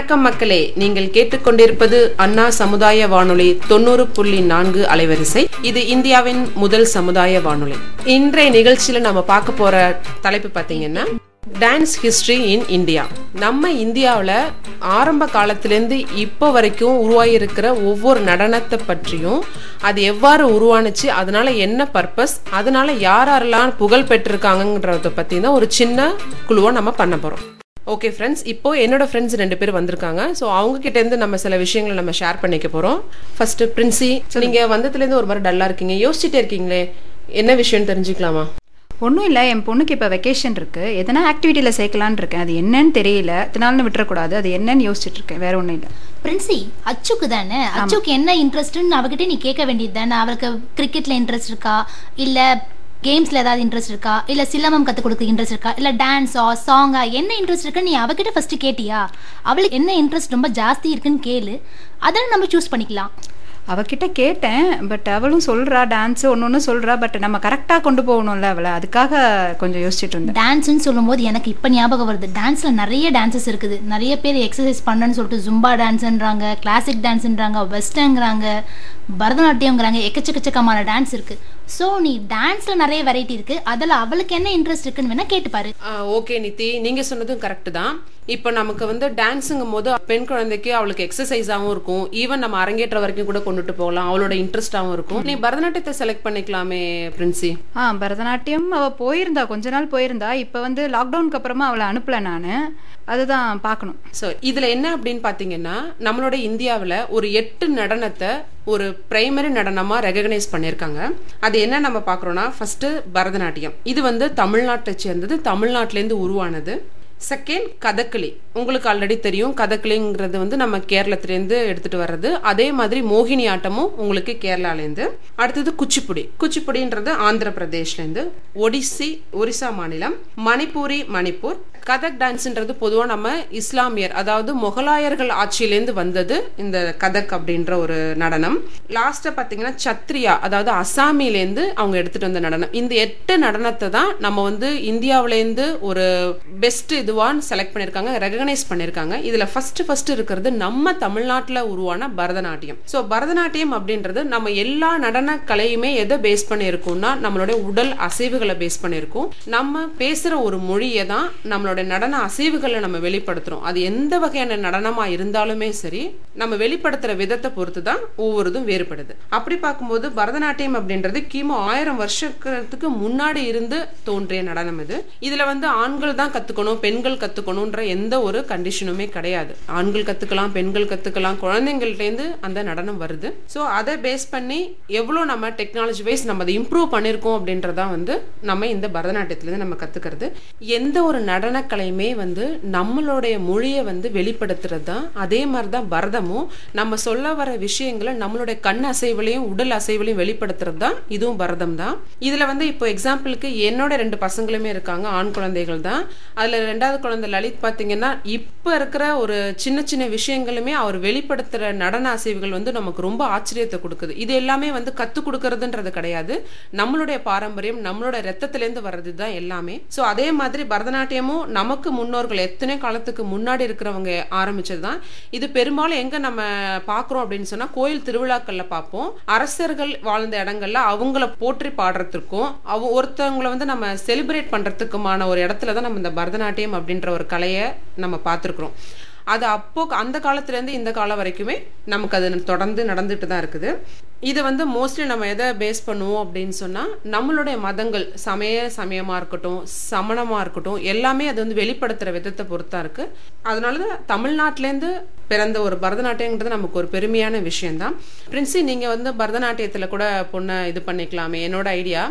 வணக்கம் மக்களே. நீங்கள் கேட்டுக்கொண்டிருப்பது அண்ணா சமுதாய வானொலி தொண்ணூறு புள்ளி நான்கு அலைவரிசை. இது இந்தியாவின் முதல் சமுதாய வானொலி. இன்றைய நிகழ்ச்சியில நம்ம பார்க்க போற தலைப்பு பார்த்தீங்கன்னா டான்ஸ் ஹிஸ்டரி இன் இந்தியா. நம்ம இந்தியாவில் ஆரம்ப காலத்திலேருந்து இப்போ வரைக்கும் உருவாகியிருக்கிற ஒவ்வொரு நடனத்தை பற்றியும் அது எவ்வாறு உருவானுச்சு அதனால என்ன பர்பஸ் அதனால யார் யாரெல்லாம் புகழ் பெற்றிருக்காங்கன்றத பற்றி தான் ஒரு சின்ன குழுவை நம்ம பண்ண போகிறோம் ஓகே ஃப்ரெண்ட்ஸ் இப்போ என்னோட ஃப்ரெண்ட்ஸ் ரெண்டு பேர் வந்திருக்காங்க. ஸோ அவங்க கிட்ட இருந்து நம்ம சில விஷயங்களை நம்ம ஷேர் பண்ணிக்க போறோம். ஃபர்ஸ்ட் பிரின்சி நீங்க வந்ததுலேருந்து ஒரு மாதிரி டல்லா இருக்கீங்க. யோசிச்சுட்டே இருக்கீங்களே என்ன விஷயம் தெரிஞ்சுக்கலாமா? ஒன்றும் இல்லை என் பொண்ணுக்கு இப்போ வெக்கேஷன் இருக்கு. எதனா ஆக்டிவிட்டியில் சேர்க்கலான்னு இருக்கேன். அது என்னன்னு தெரியல. தினால்னு விட்டுறக்கூடாது. அது என்னன்னு யோசிச்சுட்டு இருக்கேன். வேற ஒன்றும் இல்லை. பிரின்சி அச்சுக்கு தானே? அச்சுக்கு என்ன இன்ட்ரெஸ்ட்னு அவகிட்ட நீ கேட்க வேண்டியது தானே? அவளுக்கு கிரிக்கெட்ல இன்ட்ரெஸ்ட் இருக்கா? இல்ல கேம்ஸ்ல ஏதாவது இன்ட்ரெஸ்ட் இருக்கா? இல்ல சிலம்பம் கத்து கொடுக்க இன்ட்ரெஸ்ட் இருக்கா? இல்ல டான்ஸா சாங்கா என்ன இன்ட்ரெஸ்ட் இருக்குன்னு நீ அவகிட்ட ஃபர்ஸ்ட் கேட்டியா? அவளுக்கு என்ன இன்ட்ரெஸ்ட் ரொம்ப ஜாஸ்தி இருக்குன்னு கேளு. அதை நம்ம சூஸ் பண்ணிக்கலாம். அவகிட்ட கேட்டேன் பட் அவளும் சொல்றா டான்ஸ் ஒன்று ஒன்று சொல்றா பட் நம்ம கரெக்டாக கொண்டு போகணும்ல அவளை. அதுக்காக கொஞ்சம் யோசிச்சுட்டு இருந்தேன். டான்ஸ்னு சொல்லும்போது எனக்கு இப்போ ஞாபகம் வருது. டான்ஸில் நிறைய டான்சஸ் இருக்குது. நிறைய பேர் எக்ஸசைஸ் பண்ணணும்னு சொல்லிட்டு ஜும்பா டான்ஸ்ன்றாங்க கிளாசிக் டான்ஸ்ன்றாங்க வெஸ்டர்ங்கிறாங்க பரதநாட்டியம்ங்கிறாங்க எக்கச்சக்கச்சக்கமான டான்ஸ் இருக்கு. ஸோ நீ டான்ஸில் நிறைய வெரைட்டி இருக்கு. அதில் அவளுக்கு என்ன இன்ட்ரெஸ்ட் இருக்குன்னு வேணா கேட்டு பாரு. ஓகே நித்தி. நீங்க சொன்னதும் கரெக்ட் தான். இப்போ நமக்கு வந்து டான்ஸுங்கும் போது பெண் குழந்தைக்கு அவளுக்கு எக்ஸசைஸாகவும் இருக்கும். ஈவன் நம்ம அரங்கேற்ற வரைக்கும் கூட கொண்டுட்டு போகலாம். அவளோட இன்ட்ரெஸ்டாகவும் இருக்கும். நீ பரதநாட்டியத்தை செலக்ட் பண்ணிக்கலாமே பிரின்சி. ஆ பரதநாட்டியம். அவள் போயிருந்தா கொஞ்ச நாள் போயிருந்தா இப்போ வந்து லாக்டவுனுக்கு அப்புறமா அவளை அனுப்பல நான். அதுதான் பார்க்கணும். ஸோ இதுல என்ன அப்படின்னு பாத்தீங்கன்னா நம்மளோட இந்தியாவில் ஒரு எட்டு நடனத்தை ஒரு பிரைமரி நடனமாக ரெகக்னைஸ் பண்ணியிருக்காங்க அது என்ன நம்ம பார்க்குறோன்னா ஃபஸ்ட்டு பரதநாட்டியம். இது வந்து தமிழ்நாட்டை சேர்ந்தது தமிழ்நாட்டிலேருந்து உருவானது. செகண்ட் கதகளி. உங்களுக்கு ஆல்ரெடி தெரியும் கதகளிங்கிறது வந்து நம்ம கேரளத்திலேருந்து எடுத்துகிட்டு வர்றது. அதே மாதிரி மோகினி ஆட்டமும் உங்களுக்கு கேரளாலேருந்து. அடுத்தது குச்சிப்புடி. குச்சிப்புடின்றது ஆந்திர பிரதேஷ்லேருந்து ஒடிசி ஒரிசா மாநிலம். மணிப்பூரி மணிப்பூர். கதக் டான்ஸுன்றது பொதுவாக நம்ம இஸ்லாமியர் அதாவது முகலாயர்கள் ஆட்சியிலேருந்து வந்தது இந்த கதக் அப்படின்ற ஒரு நடனம். லாஸ்ட்டாக பார்த்தீங்கன்னா சத்ரியா அதாவது அசாமிலேருந்து அவங்க எடுத்துகிட்டு வந்த நடனம். இந்த எட்டு நடனத்தை தான் நம்ம வந்து இந்தியாவிலேருந்து ஒரு பெஸ்ட் இதுவான்னு செலக்ட் பண்ணியிருக்காங்க ரெகனைஸ் பண்ணியிருக்காங்க இதில் ஃபஸ்ட்டு ஃபஸ்ட்டு இருக்கிறது நம்ம தமிழ்நாட்டில் உருவான பரதநாட்டியம். ஸோ பரதநாட்டியம் அப்படின்றது நம்ம எல்லா நடன கலையுமே எதை பேஸ் பண்ணியிருக்கோம்னா நம்மளுடைய உடல் அசைவுகளை பேஸ் பண்ணியிருக்கோம். நம்ம பேசுகிற ஒரு மொழியை தான் நம்மளுடைய நடன அசைவுகளை நம்ம வெளிப்படுத்துகிறோம் அது எந்த வகையான நடனமாக இருந்தாலுமே சரி நம்ம வெளிப்படுத்துகிற விதத்தை பொறுத்து தான் ஒவ்வொருதும் வேறுபடுது. அப்படி பார்க்கும்போது பரதநாட்டியம் அப்படின்றது கிமு ஆயிரம் வருஷத்துக்கு முன்னாடி இருந்து தோன்றிய நடனம் இது. இதில் வந்து ஆண்கள் தான் கற்றுக்கணும் பெண்கள் பெண்கள் கத்துக்கணும்ன்ற எந்த ஒரு கண்டிஷனுமே கிடையாது. ஆண்கள் கத்துக்கலாம் பெண்கள் கத்துக்கலாம் குழந்தைங்கள்ட்டேருந்து அந்த நடனம் வருது. ஸோ அதை பேஸ் பண்ணி எவ்வளோ நம்ம டெக்னாலஜி வைஸ் நம்ம அதை இம்ப்ரூவ் பண்ணியிருக்கோம் அப்படின்றதான் வந்து நம்ம இந்த பரதநாட்டியத்துலேருந்து நம்ம கத்துக்கிறது. எந்த ஒரு நடனக்கலையுமே வந்து நம்மளுடைய மொழியை வந்து வெளிப்படுத்துறது தான். அதே மாதிரி தான் பரதமும் நம்ம சொல்ல வர விஷயங்களை நம்மளுடைய கண் அசைவுலையும் உடல் அசைவுலையும் வெளிப்படுத்துறது தான். இதுவும் பரதம் தான். இதில் வந்து இப்போ எக்ஸாம்பிளுக்கு என்னோட ரெண்டு பசங்களுமே இருக்காங்க. ஆண் குழந்தைகள் தான். அதில் ரெண்டாவது குழந்தை லலித் பார்த்தீங்கன்னா இப்போ இருக்கிற ஒரு சின்ன சின்ன விஷயங்களுமே அவர் வெளிப்படுத்துகிற நடன அசைவுகள் வந்து நமக்கு ரொம்ப ஆச்சரியத்தை கொடுக்குது. இது எல்லாமே வந்து கற்றுக் கொடுக்கறதுன்றது கிடையாது. நம்மளுடைய பாரம்பரியம் நம்மளோட ரத்தத்திலேருந்து வர்றது தான் எல்லாமே. ஸோ அதே மாதிரி பரதநாட்டியமும் நமக்கு முன்னோர்கள் எத்தனை காலத்துக்கு முன்னாடி இருக்கிறவங்க ஆரம்பிச்சது தான் இது பெரும்பாலும் எங்கே நம்ம பார்க்குறோம் அப்படின்னு சொன்னால் கோயில் திருவிழாக்களில் பார்ப்போம் அரசர்கள் வாழ்ந்த இடங்கள்ல அவங்கள போற்றி பாடுறதுக்கும் அவ ஒருத்தவங்களை வந்து நம்ம செலிப்ரேட் பண்ணுறதுக்குமான ஒரு இடத்துல தான் நம்ம இந்த பரதநாட்டியம் அப்படின்ற ஒரு கலையை நம்ம பார்த்துருக்குறோம். அது அப்போ அந்த காலத்துலேருந்து இந்த காலம் வரைக்குமே நமக்கு அது தொடர்ந்து நடந்துட்டு தான் இருக்குது. இதை வந்து மோஸ்ட்லி நம்ம எதை பேஸ் பண்ணுவோம் அப்படின்னு சொன்னால் நம்மளுடைய மதங்கள் சமய சமயமாக இருக்கட்டும் சமணமாக இருக்கட்டும் எல்லாமே அது வந்து வெளிப்படுத்துகிற விதத்தை பொறுத்தா இருக்குது அதனால தான் தமிழ்நாட்டிலேருந்து பிறந்த ஒரு பரதநாட்டியங்கிறது நமக்கு ஒரு பெருமையான விஷயம்தான். பிரின்சி நீங்கள் வந்து பரதநாட்டியத்தில் கூட பொண்ணை இது பண்ணிக்கலாமே. என்னோட ஐடியா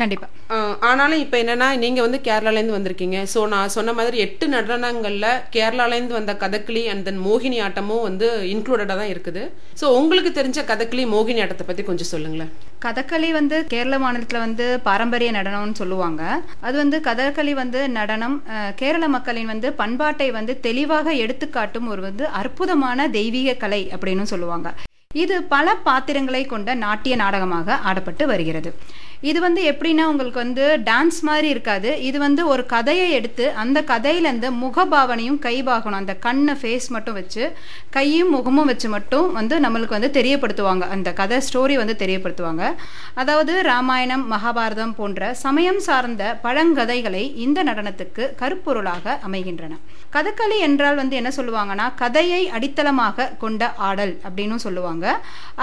கண்டிப்பா. ஆஹ் ஆனாலும் இப்போ என்னன்னா நீங்க வந்து கேரளாலேருந்து வந்திருக்கீங்க. ஸோ நான் சொன்ன மாதிரி எட்டு நடனங்கள்ல கேரளாலேருந்து வந்த கதகளி அண்ட் தென் மோகினி ஆட்டமும் வந்து இன்க்ளூடடாக தான் இருக்குது. ஸோ உங்களுக்கு தெரிஞ்ச கதகளி மோகினி ஆட்டத்தை பத்தி கொஞ்சம் சொல்லுங்களேன். கதகளி வந்து கேரள மாநிலத்தில் வந்து பாரம்பரிய நடனம்னு சொல்லுவாங்க. அது வந்து கதகளி வந்து நடனம் கேரள மக்களின் வந்து பண்பாட்டை வந்து தெளிவாக எடுத்துக்காட்டும் ஒரு வந்து அற்புதமான தெய்வீக கலை அப்படின்னு சொல்லுவாங்க. இது பல பாத்திரங்களை கொண்ட நாட்டிய நாடகமாக ஆடப்பட்டு வருகிறது. இது வந்து எப்படின்னா உங்களுக்கு வந்து டான்ஸ் மாதிரி இருக்காது. இது வந்து ஒரு கதையை எடுத்து அந்த கதையிலேருந்து முகபாவனையும் கைபாகணும். அந்த கண்ணு ஃபேஸ் மட்டும் வச்சு கையும் முகமும் வச்சு மட்டும் வந்து நம்மளுக்கு வந்து தெரியப்படுத்துவாங்க. அந்த கதை ஸ்டோரி வந்து தெரியப்படுத்துவாங்க. அதாவது ராமாயணம் மகாபாரதம் போன்ற சமயம் சார்ந்த பழங்கதைகளை இந்த நடனத்துக்கு கருப்பொருளாக அமைகின்றன. கதகளி என்றால் வந்து என்ன சொல்லுவாங்கன்னா கதையை அடித்தளமாக கொண்ட ஆடல் அப்படின்னு சொல்லுவாங்க.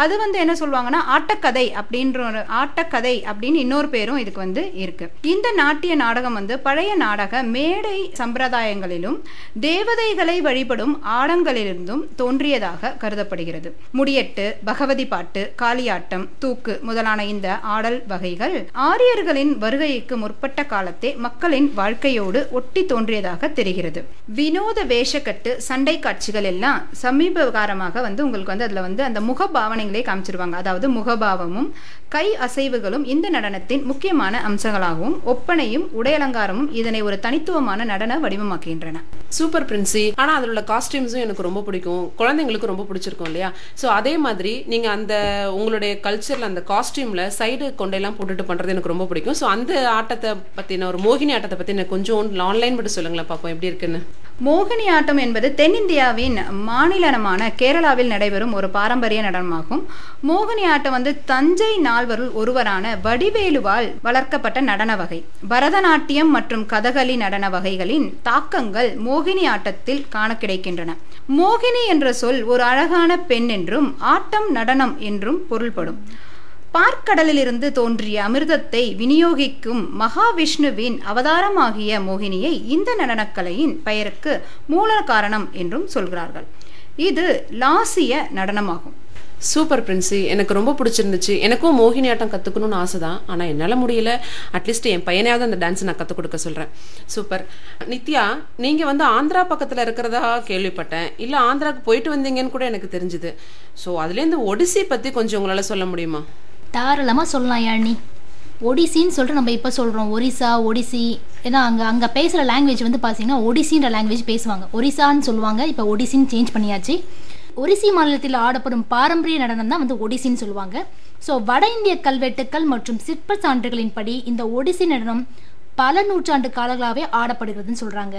அது வந்து என்ன சொல்லுவாங்கன்னா ஆட்டக்கதை அப்படின்ற ஒரு ஆட்டக்கதை அப்படின்னு இன்னொரு பேரும் இதுக்கு வந்து இருக்கு. இந்த நாட்டிய நாடகம் வந்து பழைய நாடக மேடை சம்பிரதாயங்களிலும் தேவதைகளை வழிபடும் ஆடங்களிலிருந்தும் தோன்றியதாக கருதப்படுகிறது. முடியெட்டு பகவதி பாட்டு காளியாட்டம் தூக்கு முதலான இந்த ஆடல் வகைகள் ஆரியர்களின் வருகைக்கு முற்பட்ட காலத்தே மக்களின் வாழ்க்கையோடு ஒட்டி தோன்றியதாக தெரிகிறது. வினோத வேஷக்கட்டு சண்டை காட்சிகள் எல்லாம் சமீப காலமாக வந்து உங்களுக்கு வந்து அதுல வந்து அந்த முக பாவனைகளை காமிச்சிருவாங்க. அதாவது முகபாவமும் கை அசைவுகளும் இந்த நடனத்தின் முக்கியமான அம்சங்களாகவும் ஒப்பனையும் உடையலங்காரமும் இதனை ஒரு தனித்துவமான நடன வடிவமாக்குகின்றன. சூப்பர் பிரின்சி ஆனா அதுல உள்ள காஸ்டியூம்ஸும் எனக்கு ரொம்ப பிடிக்கும். குழந்தைங்களுக்கு ரொம்ப பிடிச்சிருக்கும் இல்லையா? சோ அதே மாதிரி நீங்க அந்த உங்களுடைய கல்ச்சர்ல அந்த காஸ்டியூமில் சைடு கொண்டையெல்லாம் போட்டுட்டு பண்றது எனக்கு ரொம்ப பிடிக்கும். ஸோ அந்த ஆட்டத்தை பத்தின ஒரு மோகினி ஆட்டத்தை பத்தி எனக்கு கொஞ்சம் ஆன்லைன் மட்டும் சொல்லுங்களேன் பார்ப்போம் எப்படி இருக்குன்னு. மோகினி ஆட்டம் என்பது தென்னிந்தியாவின் மாநிலமான கேரளாவில் நடைபெறும் ஒரு பாரம்பரிய நடனமாகும். மோகினி ஆட்டம் வந்து தஞ்சை நால்வருள் ஒருவரான வடிவேலுவால் வளர்க்கப்பட்ட நடன வகை. பரதநாட்டியம் மற்றும் கதகளி நடன வகைகளின் தாக்கங்கள் மோகினி ஆட்டத்தில் காண கிடைக்கின்றன. மோகினி என்ற சொல் ஒரு அழகான பெண் என்றும் ஆட்டம் நடனம் என்றும் பொருள்படும். பார்க்கடலிலிருந்து தோன்றிய அமிர்தத்தை விநியோகிக்கும் மகாவிஷ்ணுவின் அவதாரமாகிய மோகினியை இந்த நடனக்கலையின் பெயருக்கு மூல காரணம் என்றும் சொல்கிறார்கள். இது லாசிய நடனமாகும். சூப்பர் பிரின்ஸி எனக்கு ரொம்ப பிடிச்சிருந்துச்சு. எனக்கும் மோகினி ஆட்டம் கற்றுக்கணும்னு ஆசை தான் ஆனால் என்னால் முடியல. அட்லீஸ்ட் என் பையனையாவது அந்த டான்ஸ் நான் கற்றுக் கொடுக்க சொல்கிறேன் சூப்பர் நித்யா நீங்கள் வந்து ஆந்திரா பக்கத்தில் இருக்கிறதா கேள்விப்பட்டேன். இல்லை ஆந்திராவுக்கு போயிட்டு வந்தீங்கன்னு கூட எனக்கு தெரிஞ்சுது. ஸோ அதுலேருந்து ஒடிசி பற்றி கொஞ்சம் உங்களால் சொல்ல முடியுமா? தாராளமாக சொல்லலாம் யாழ்னி. ஒடிசின்னு சொல்லிட்டு நம்ம இப்போ சொல்கிறோம் ஒரிசா ஒடிசி. ஏன்னா அங்கே அங்கே பேசுகிற லாங்குவேஜ் வந்து பார்த்தீங்கன்னா ஒடிசின்ற லாங்குவேஜ் பேசுவாங்க. ஒரிசான்னு சொல்லுவாங்க. இப்போ ஒடிசின்னு சேஞ்ச் பண்ணியாச்சு. ஒரிசி மாநிலத்தில் ஆடப்படும் பாரம்பரிய நடனம் தான் வந்து ஒடிசின்னு சொல்லுவாங்க. ஸோ வட இந்திய கல்வெட்டுக்கள் மற்றும் சிற்ப சான்றுகளின்படி இந்த ஒடிசி நடனம் பல நூற்றாண்டு காலங்களாகவே ஆடப்படுகிறதுன்னு சொல்கிறாங்க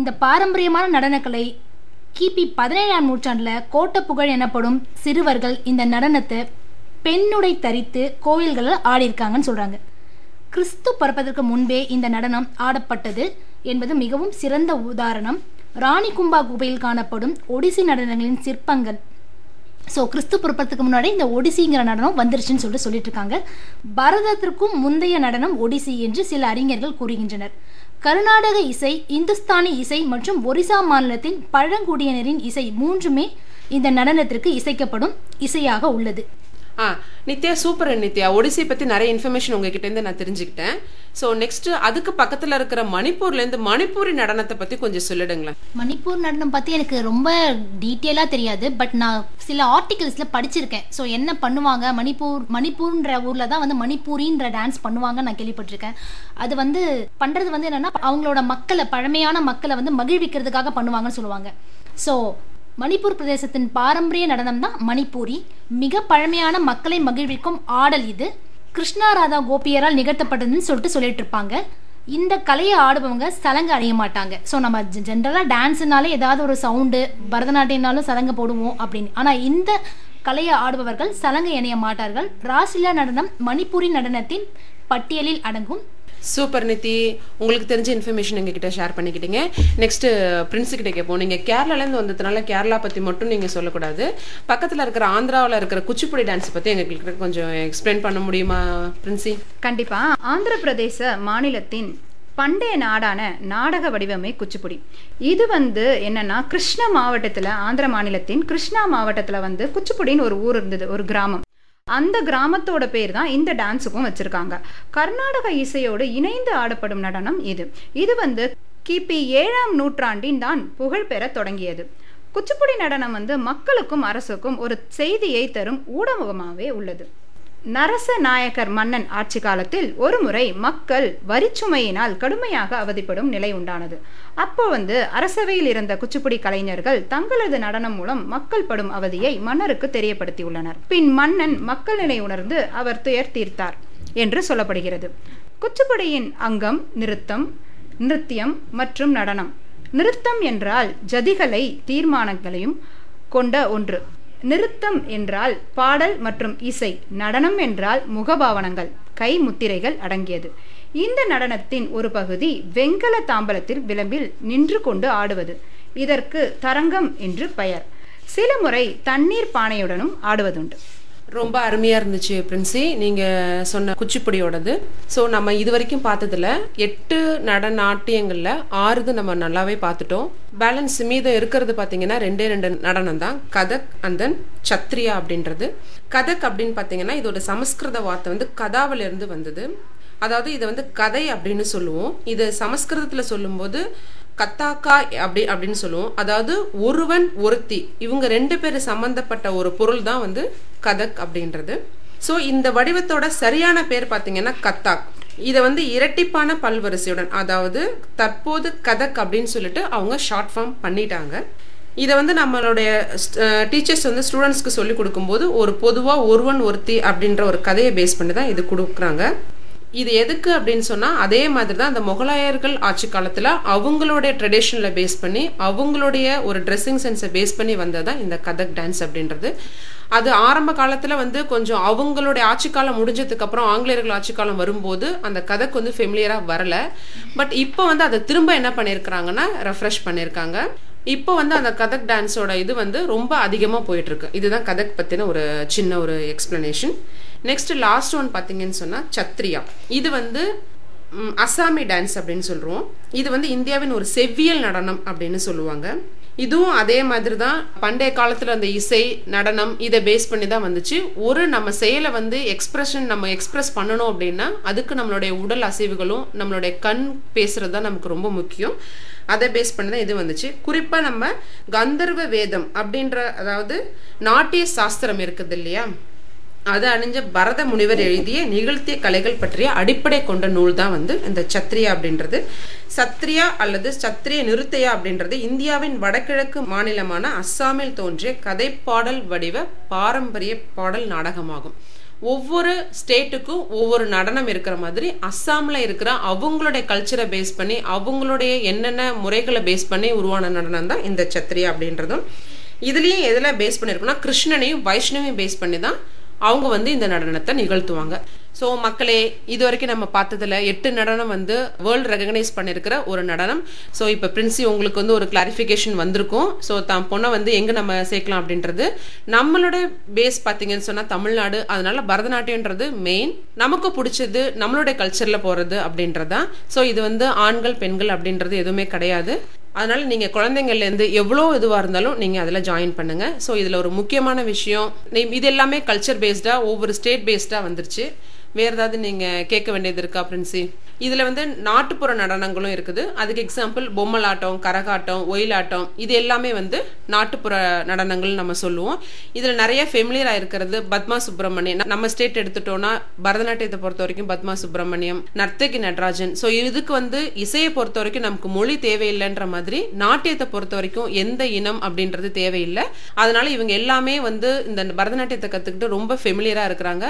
இந்த பாரம்பரியமான நடனக்கலை கிபி பதினேழாம் நூற்றாண்டில் கோட்டப்புகழ் எனப்படும் சிறுவர்கள் இந்த நடனத்தை பெண்ணுடை தரித்து கோயில்களில் ஆடியிருக்காங்கன்னு சொல்கிறாங்க கிறிஸ்து பிறப்பதற்கு முன்பே இந்த நடனம் ஆடப்பட்டது என்பது மிகவும் சிறந்த உதாரணம். ராணி கும்பா குகையில் காணப்படும் ஒடிசி நடனங்களின் சிற்பங்கள். ஸோ கிறிஸ்து பிறப்பத்துக்கு முன்னாடி இந்த ஒடிசிங்கிற நடனம் வந்துருச்சுன்னு சொல்லிட்டு சொல்லிட்டு இருக்காங்க பரதத்திற்கும் முந்தைய நடனம் ஒடிசி என்று சில அறிஞர்கள் கூறுகின்றனர். கர்நாடக இசை இந்துஸ்தானி இசை மற்றும் ஒரிசா மாநிலத்தின் பழங்குடியினரின் இசை மூன்றுமே இந்த நடனத்திற்கு இசைக்கப்படும் இசையாக உள்ளது. ஆ நித்யா சூப்பர் நித்யா. ஒடிசை பற்றி நிறைய இன்ஃபர்மேஷன் உங்ககிட்டேருந்து நான் தெரிஞ்சுக்கிட்டேன். ஸோ நெக்ஸ்ட் அதுக்கு பக்கத்தில் இருக்கிற மணிப்பூர்லேருந்து மணிப்பூரி நடனத்தை பற்றி கொஞ்சம் சொல்லிடுங்களேன். மணிப்பூர் நடனம் பற்றி எனக்கு ரொம்ப டீட்டெயிலாக தெரியாது பட் நான் சில ஆர்டிகல்ஸில் படிச்சிருக்கேன். ஸோ என்ன பண்ணுவாங்க? மணிப்பூர் மணிப்பூர்ன்ற ஊரில் தான் வந்து மணிப்பூரின்ற டான்ஸ் பண்ணுவாங்க நான் கேள்விப்பட்டிருக்கேன். அது வந்து பண்ணுறது வந்து என்னென்னா அவங்களோட மக்களை பழமையான மக்களை வந்து மகிழ்விக்கிறதுக்காக பண்ணுவாங்கன்னு சொல்லுவாங்க. ஸோ மணிப்பூர் பிரதேசத்தின் பாரம்பரிய நடனம் தான் மணிப்பூரி. மிக பழமையான மக்களை மகிழ்விக்கும் ஆடல் இது. கிருஷ்ணா ராதா கோபியரால் நிகழ்த்தப்பட்டதுன்னு சொல்லிட்டு சொல்லிட்டு இருப்பாங்க. இந்த கலையை ஆடுபவங்க சலங்கு அணிய மாட்டாங்க. ஸோ நம்ம ஜென்ரலாக டான்ஸுனாலே ஏதாவது ஒரு சவுண்டு பரதநாட்டியம்னாலும் சலங்கு போடுவோம் அப்படின்னு. ஆனால் இந்த கலையை ஆடுபவர்கள் சலங்கை அணிய மாட்டார்கள். ராசிலா நடனம் மணிப்பூரி நடனத்தின் பட்டியலில் அடங்கும். சூப்பர் நித்தி உங்களுக்கு தெரிஞ்ச இன்ஃபர்மேஷன் எங்ககிட்ட ஷேர் பண்ணிக்கிட்டீங்க. நெக்ஸ்ட் பிரின்ஸுக்கிட்ட கேட்போம் நீங்கள் கேரளாலேருந்து வந்ததுனால கேரளா பற்றி மட்டும் நீங்கள் சொல்லக்கூடாது. பக்கத்தில் இருக்கிற ஆந்திராவில் இருக்கிற குச்சிப்புடி டான்ஸ் பற்றி எங்களுக்கு கொஞ்சம் எக்ஸ்பிளைன் பண்ண முடியுமா பிரின்சி கண்டிப்பாக ஆந்திர பிரதேச மாநிலத்தின் பண்டைய நாடான நாடக வடிவமே குச்சிப்புடி. இது வந்து என்னன்னா கிருஷ்ணா மாவட்டத்தில் ஆந்திர மாநிலத்தின் கிருஷ்ணா மாவட்டத்தில் வந்து குச்சிப்புடின்னு ஒரு ஊர் இருந்தது ஒரு கிராமம். அந்த கிராமத்தோட பேர் தான் இந்த டான்ஸுக்கும் வச்சிருக்காங்க. கர்நாடக இசையோடு இணைந்து ஆடப்படும் நடனம் இது. இது வந்து கிபி ஏழாம் நூற்றாண்டின் தான் புகழ் பெற தொடங்கியது. குச்சிப்புடி நடனம் வந்து மக்களுக்கும் அரசுக்கும் ஒரு செய்தியை தரும் ஊடகமாகவே உள்ளது. நரசநாயகர் மன்னன் ஆட்சி காலத்தில் ஒரு முறை மக்கள் வரிச்சுமையினால் கடுமையாக அவதிப்படும் நிலை உண்டானது. அப்போ வந்து அரசவையில் இருந்த குச்சிப்புடி கலைஞர்கள் தங்களது நடனம் மூலம் மக்கள் படும் அவதியை மன்னருக்கு தெரியப்படுத்தியுள்ளனர். பின் மன்னன் மக்கள் நிலை உணர்ந்து அவர் துயர் தீர்த்தார் என்று சொல்லப்படுகிறது. குச்சிப்புடியின் அங்கம் நிறுத்தம் நிருத்தியம் மற்றும் நடனம். நிறுத்தம் என்றால் ஜதிகளை தீர்மானங்களையும் கொண்ட ஒன்று. நிறுத்தம் என்றால் பாடல் மற்றும் இசை நடனம் என்றால் முகபாவனங்கள் கை முத்திரைகள் அடங்கியது. இந்த நடனத்தின் ஒரு பகுதி வெண்கல தாம்பலத்தில் விளம்பில் நின்று கொண்டு ஆடுவது. இதற்கு தரங்கம் என்று பெயர். சில முறை தண்ணீர் பானையுடனும் ஆடுவதுண்டு. ரொம்ப அருமையாக இருந்துச்சு பிரின்சி. நீங்கள் சொன்ன குச்சிப்புடியோடது. ஸோ நம்ம இது வரைக்கும் பார்த்ததுல எட்டு நடநாட்டியங்களில் ஆறுது நம்ம நல்லாவே பார்த்துட்டோம். பேலன்ஸ் மீதம் இருக்கிறது பார்த்தீங்கன்னா ரெண்டே ரெண்டு நடனம் தான் கதக் அண்ட் தென் சத்ரியா அப்படின்றது. கதக் அப்படின்னு பார்த்தீங்கன்னா இதோட சமஸ்கிருத வார்த்தை வந்து கதாவிலிருந்து வந்தது. அதாவது இதை வந்து கதை அப்படின்னு சொல்லுவோம். இது சமஸ்கிருதத்தில் சொல்லும்போது கத்தாக்கா அப்படி அப்படின்னு சொல்லுவோம். அதாவது ஒருவன் ஒருத்தி. இவங்க ரெண்டு பேரும் சம்பந்தப்பட்ட ஒரு பொருள் தான் வந்து கதக் அப்படின்றது. ஸோ இந்த வடிவத்தோட சரியான பேர் பார்த்தீங்கன்னா கத்தாக். இதை வந்து இரட்டிப்பான பல்வரிசையுடன் அதாவது தற்போது கதக் அப்படின்னு சொல்லிட்டு அவங்க ஷார்ட் ஃபார்ம் பண்ணிட்டாங்க. இதை வந்து நம்மளுடைய டீச்சர்ஸ் வந்து ஸ்டூடெண்ட்ஸ்க்கு சொல்லி கொடுக்கும்போது ஒரு பொதுவாக ஒருவன் ஒருத்தி அப்படின்ற ஒரு கதையை பேஸ் பண்ணி தான் இது கொடுக்குறாங்க. இது எதுக்கு அப்படின்னு சொன்னால் அதே மாதிரி தான் அந்த முகலாயர்கள் ஆட்சி காலத்தில் அவங்களுடைய ட்ரெடிஷனில் பேஸ் பண்ணி அவங்களுடைய ஒரு ட்ரெஸ்ஸிங் சென்ஸை பேஸ் பண்ணி வந்ததுதான் இந்த கதக் டான்ஸ் அப்படின்றது. அது ஆரம்ப காலத்தில் வந்து கொஞ்சம் அவங்களுடைய ஆட்சி காலம் ஆங்கிலேயர்கள் ஆட்சி காலம் வரும்போது அந்த கதக்கு வந்து ஃபெமிலியராக வரல. பட் இப்போ வந்து அதை திரும்ப என்ன பண்ணியிருக்கிறாங்கன்னா ரெஃப்ரெஷ் பண்ணியிருக்காங்க இப்போ வந்து அந்த கதக் டான்ஸோட இது வந்து ரொம்ப அதிகமாக போயிட்டுருக்கு. இதுதான் கதக் பற்றின ஒரு சின்ன ஒரு எக்ஸ்பிளனேஷன் நெக்ஸ்ட் லாஸ்ட் ஒன் பார்த்தீங்கன்னு சொன்னால் சத்ரியா இது வந்து அசாமி டான்ஸ் அப்படின்னு சொல்கிறோம் இது வந்து இந்தியாவின் ஒரு செவ்வியல் நடனம் அப்படின்னு சொல்லுவாங்க. இதுவும் அதே மாதிரி தான் பண்டைய காலத்தில் அந்த இசை நடனம் இதை பேஸ் பண்ணி தான் வந்துச்சு. ஒரு நம்ம செயலை வந்து எக்ஸ்பிரஷன் நம்ம எக்ஸ்பிரஸ் பண்ணணும் அப்படின்னா அதுக்கு நம்மளுடைய உடல் அசைவுகளும் நம்மளுடைய கண் பேசுறது தான் நமக்கு ரொம்ப முக்கியம். அதை பேஸ் பண்ணி தான் இது வந்துச்சு. குறிப்பாக நம்ம கந்தர்வ வேதம் அப்படின்ற அதாவது நாட்டிய சாஸ்திரம் இருக்குது இல்லையா? அது அணிஞ்ச பரத முனிவர் எழுதிய நிகழ்த்திய கலைகள் பற்றிய அடிப்படை கொண்ட நூல் தான் வந்து இந்த சத்ரியா அப்படின்றது. சத்ரியா அல்லது சத்ரிய நிறுத்தையா அப்படின்றது இந்தியாவின் வடகிழக்கு மாநிலமான அஸ்ஸாமில் தோன்றிய கதைப்பாடல் வடிவ பாரம்பரிய பாடல் நாடகமாகும். ஒவ்வொரு ஸ்டேட்டுக்கும் ஒவ்வொரு நடனம் இருக்கிற மாதிரி அஸ்ஸாமில் இருக்கிற அவங்களுடைய கல்ச்சரை பேஸ் பண்ணி அவங்களுடைய என்னென்ன முறைகளை பேஸ் பண்ணி உருவான நடனம் தான் இந்த சத்ரியா அப்படின்றதும். இதுலேயும் எதில் பேஸ் பண்ணியிருக்கோம்னா கிருஷ்ணனையும் வைஷ்ணவையும் பேஸ் பண்ணி தான் அவங்க வந்து இந்த நடனத்தை நிகழ்த்துவாங்க. ஸோ மக்களே இது வரைக்கும் நம்ம பார்த்ததில் எட்டு நடனம் வந்து வேர்ல்டு ரெகனைஸ் பண்ணியிருக்கிற ஒரு நடனம். ஸோ இப்போ பிரின்சி உங்களுக்கு வந்து ஒரு கிளாரிஃபிகேஷன் வந்திருக்கும். ஸோ தான் பொண்ணை வந்து எங்கே நம்ம சேர்க்கலாம் அப்படின்றது. நம்மளோட பேஸ் பார்த்தீங்கன்னு சொன்னால் தமிழ்நாடு. அதனால பரதநாட்டியன்றது மெயின் நமக்கு பிடிச்சது நம்மளுடைய கல்ச்சரில் போகிறது அப்படின்றதான் ஸோ இது வந்து ஆண்கள் பெண்கள் அப்படின்றது எதுவுமே கிடையாது. அதனால் நீங்கள் குழந்தைங்கள்லேருந்து எவ்வளோ இதுவாக இருந்தாலும் நீங்கள் அதில் ஜாயின் பண்ணுங்கள் ஸோ இதில் ஒரு முக்கியமான விஷயம். இது எல்லாமே கல்ச்சர் பேஸ்டாக ஒவ்வொரு ஸ்டேட் பேஸ்டாக வந்துருச்சு. வேறு ஏதாவது நீங்கள் கேட்க வேண்டியது இருக்கா பிரின்சி இதில் வந்து நாட்டுப்புற நடனங்களும் இருக்குது. அதுக்கு எக்ஸாம்பிள் பொம்மலாட்டம் கரகாட்டம் ஒயிலாட்டம் இது எல்லாமே வந்து நாட்டுப்புற நடனங்கள் நம்ம சொல்லுவோம். இதில் நிறைய ஃபெமிலியராக இருக்கிறது பத்மா சுப்பிரமணியம் நம்ம ஸ்டேட் எடுத்துட்டோம்னா பரதநாட்டியத்தை பொறுத்த வரைக்கும் பத்மா சுப்பிரமணியம் நர்த்தகி நடராஜன். ஸோ இதுக்கு வந்து இசையை பொறுத்த வரைக்கும் நமக்கு மொழி தேவையில்லைன்ற மாதிரி நாட்டியத்தை பொறுத்த வரைக்கும் எந்த இனம் அப்படின்றது தேவையில்லை. அதனால இவங்க எல்லாமே வந்து இந்த பரதநாட்டியத்தை கற்றுக்கிட்டு ரொம்ப ஃபெமிலியராக இருக்கிறாங்க.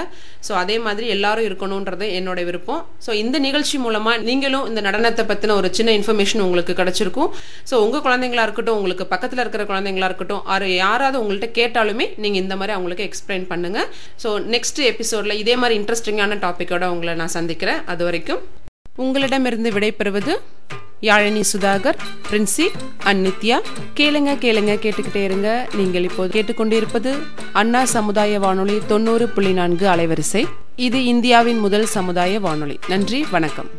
ஸோ அதே மாதிரி எல்லாரும் இருக்கணும்ன்றது என்னோட விருப்பம். ஸோ இந்த நிகழ்ச்சி மூலமாக நீங்களும் இந்த நடனத்தை பற்றின ஒரு சின்ன இன்ஃபர்மேஷன் உங்களுக்கு கிடைச்சிருக்கும். ஸோ உங்கள் குழந்தைங்களா இருக்கட்டும் உங்களுக்கு பக்கத்தில் இருக்கிற குழந்தைங்களா இருக்கட்டும் ஆறு யாராவது உங்கள்கிட்ட கேட்டாலுமே நீங்கள் இந்த மாதிரி அவங்களுக்கு எக்ஸ்பிளைன் பண்ணுங்கள் ஸோ நெக்ஸ்ட் எபிசோட்ல இதே மாதிரி இன்ட்ரெஸ்டிங்கான டாப்பிக்கோட உங்களை நான் சந்திக்கிறேன். அது வரைக்கும் உங்களிடமிருந்து விடைபெறுவது யாழினி சுதாகர் பிரின்சி அந்நித்யா கேளுங்க கேளுங்க கேட்டுக்கிட்டே இருங்க. நீங்கள் இப்போது கேட்டுக்கொண்டிருப்பது அண்ணா சமுதாய வானொலி தொண்ணூறு புள்ளி நான்கு அலைவரிசை. இது இந்தியாவின் முதல் சமுதாய வானொலி. நன்றி வணக்கம்.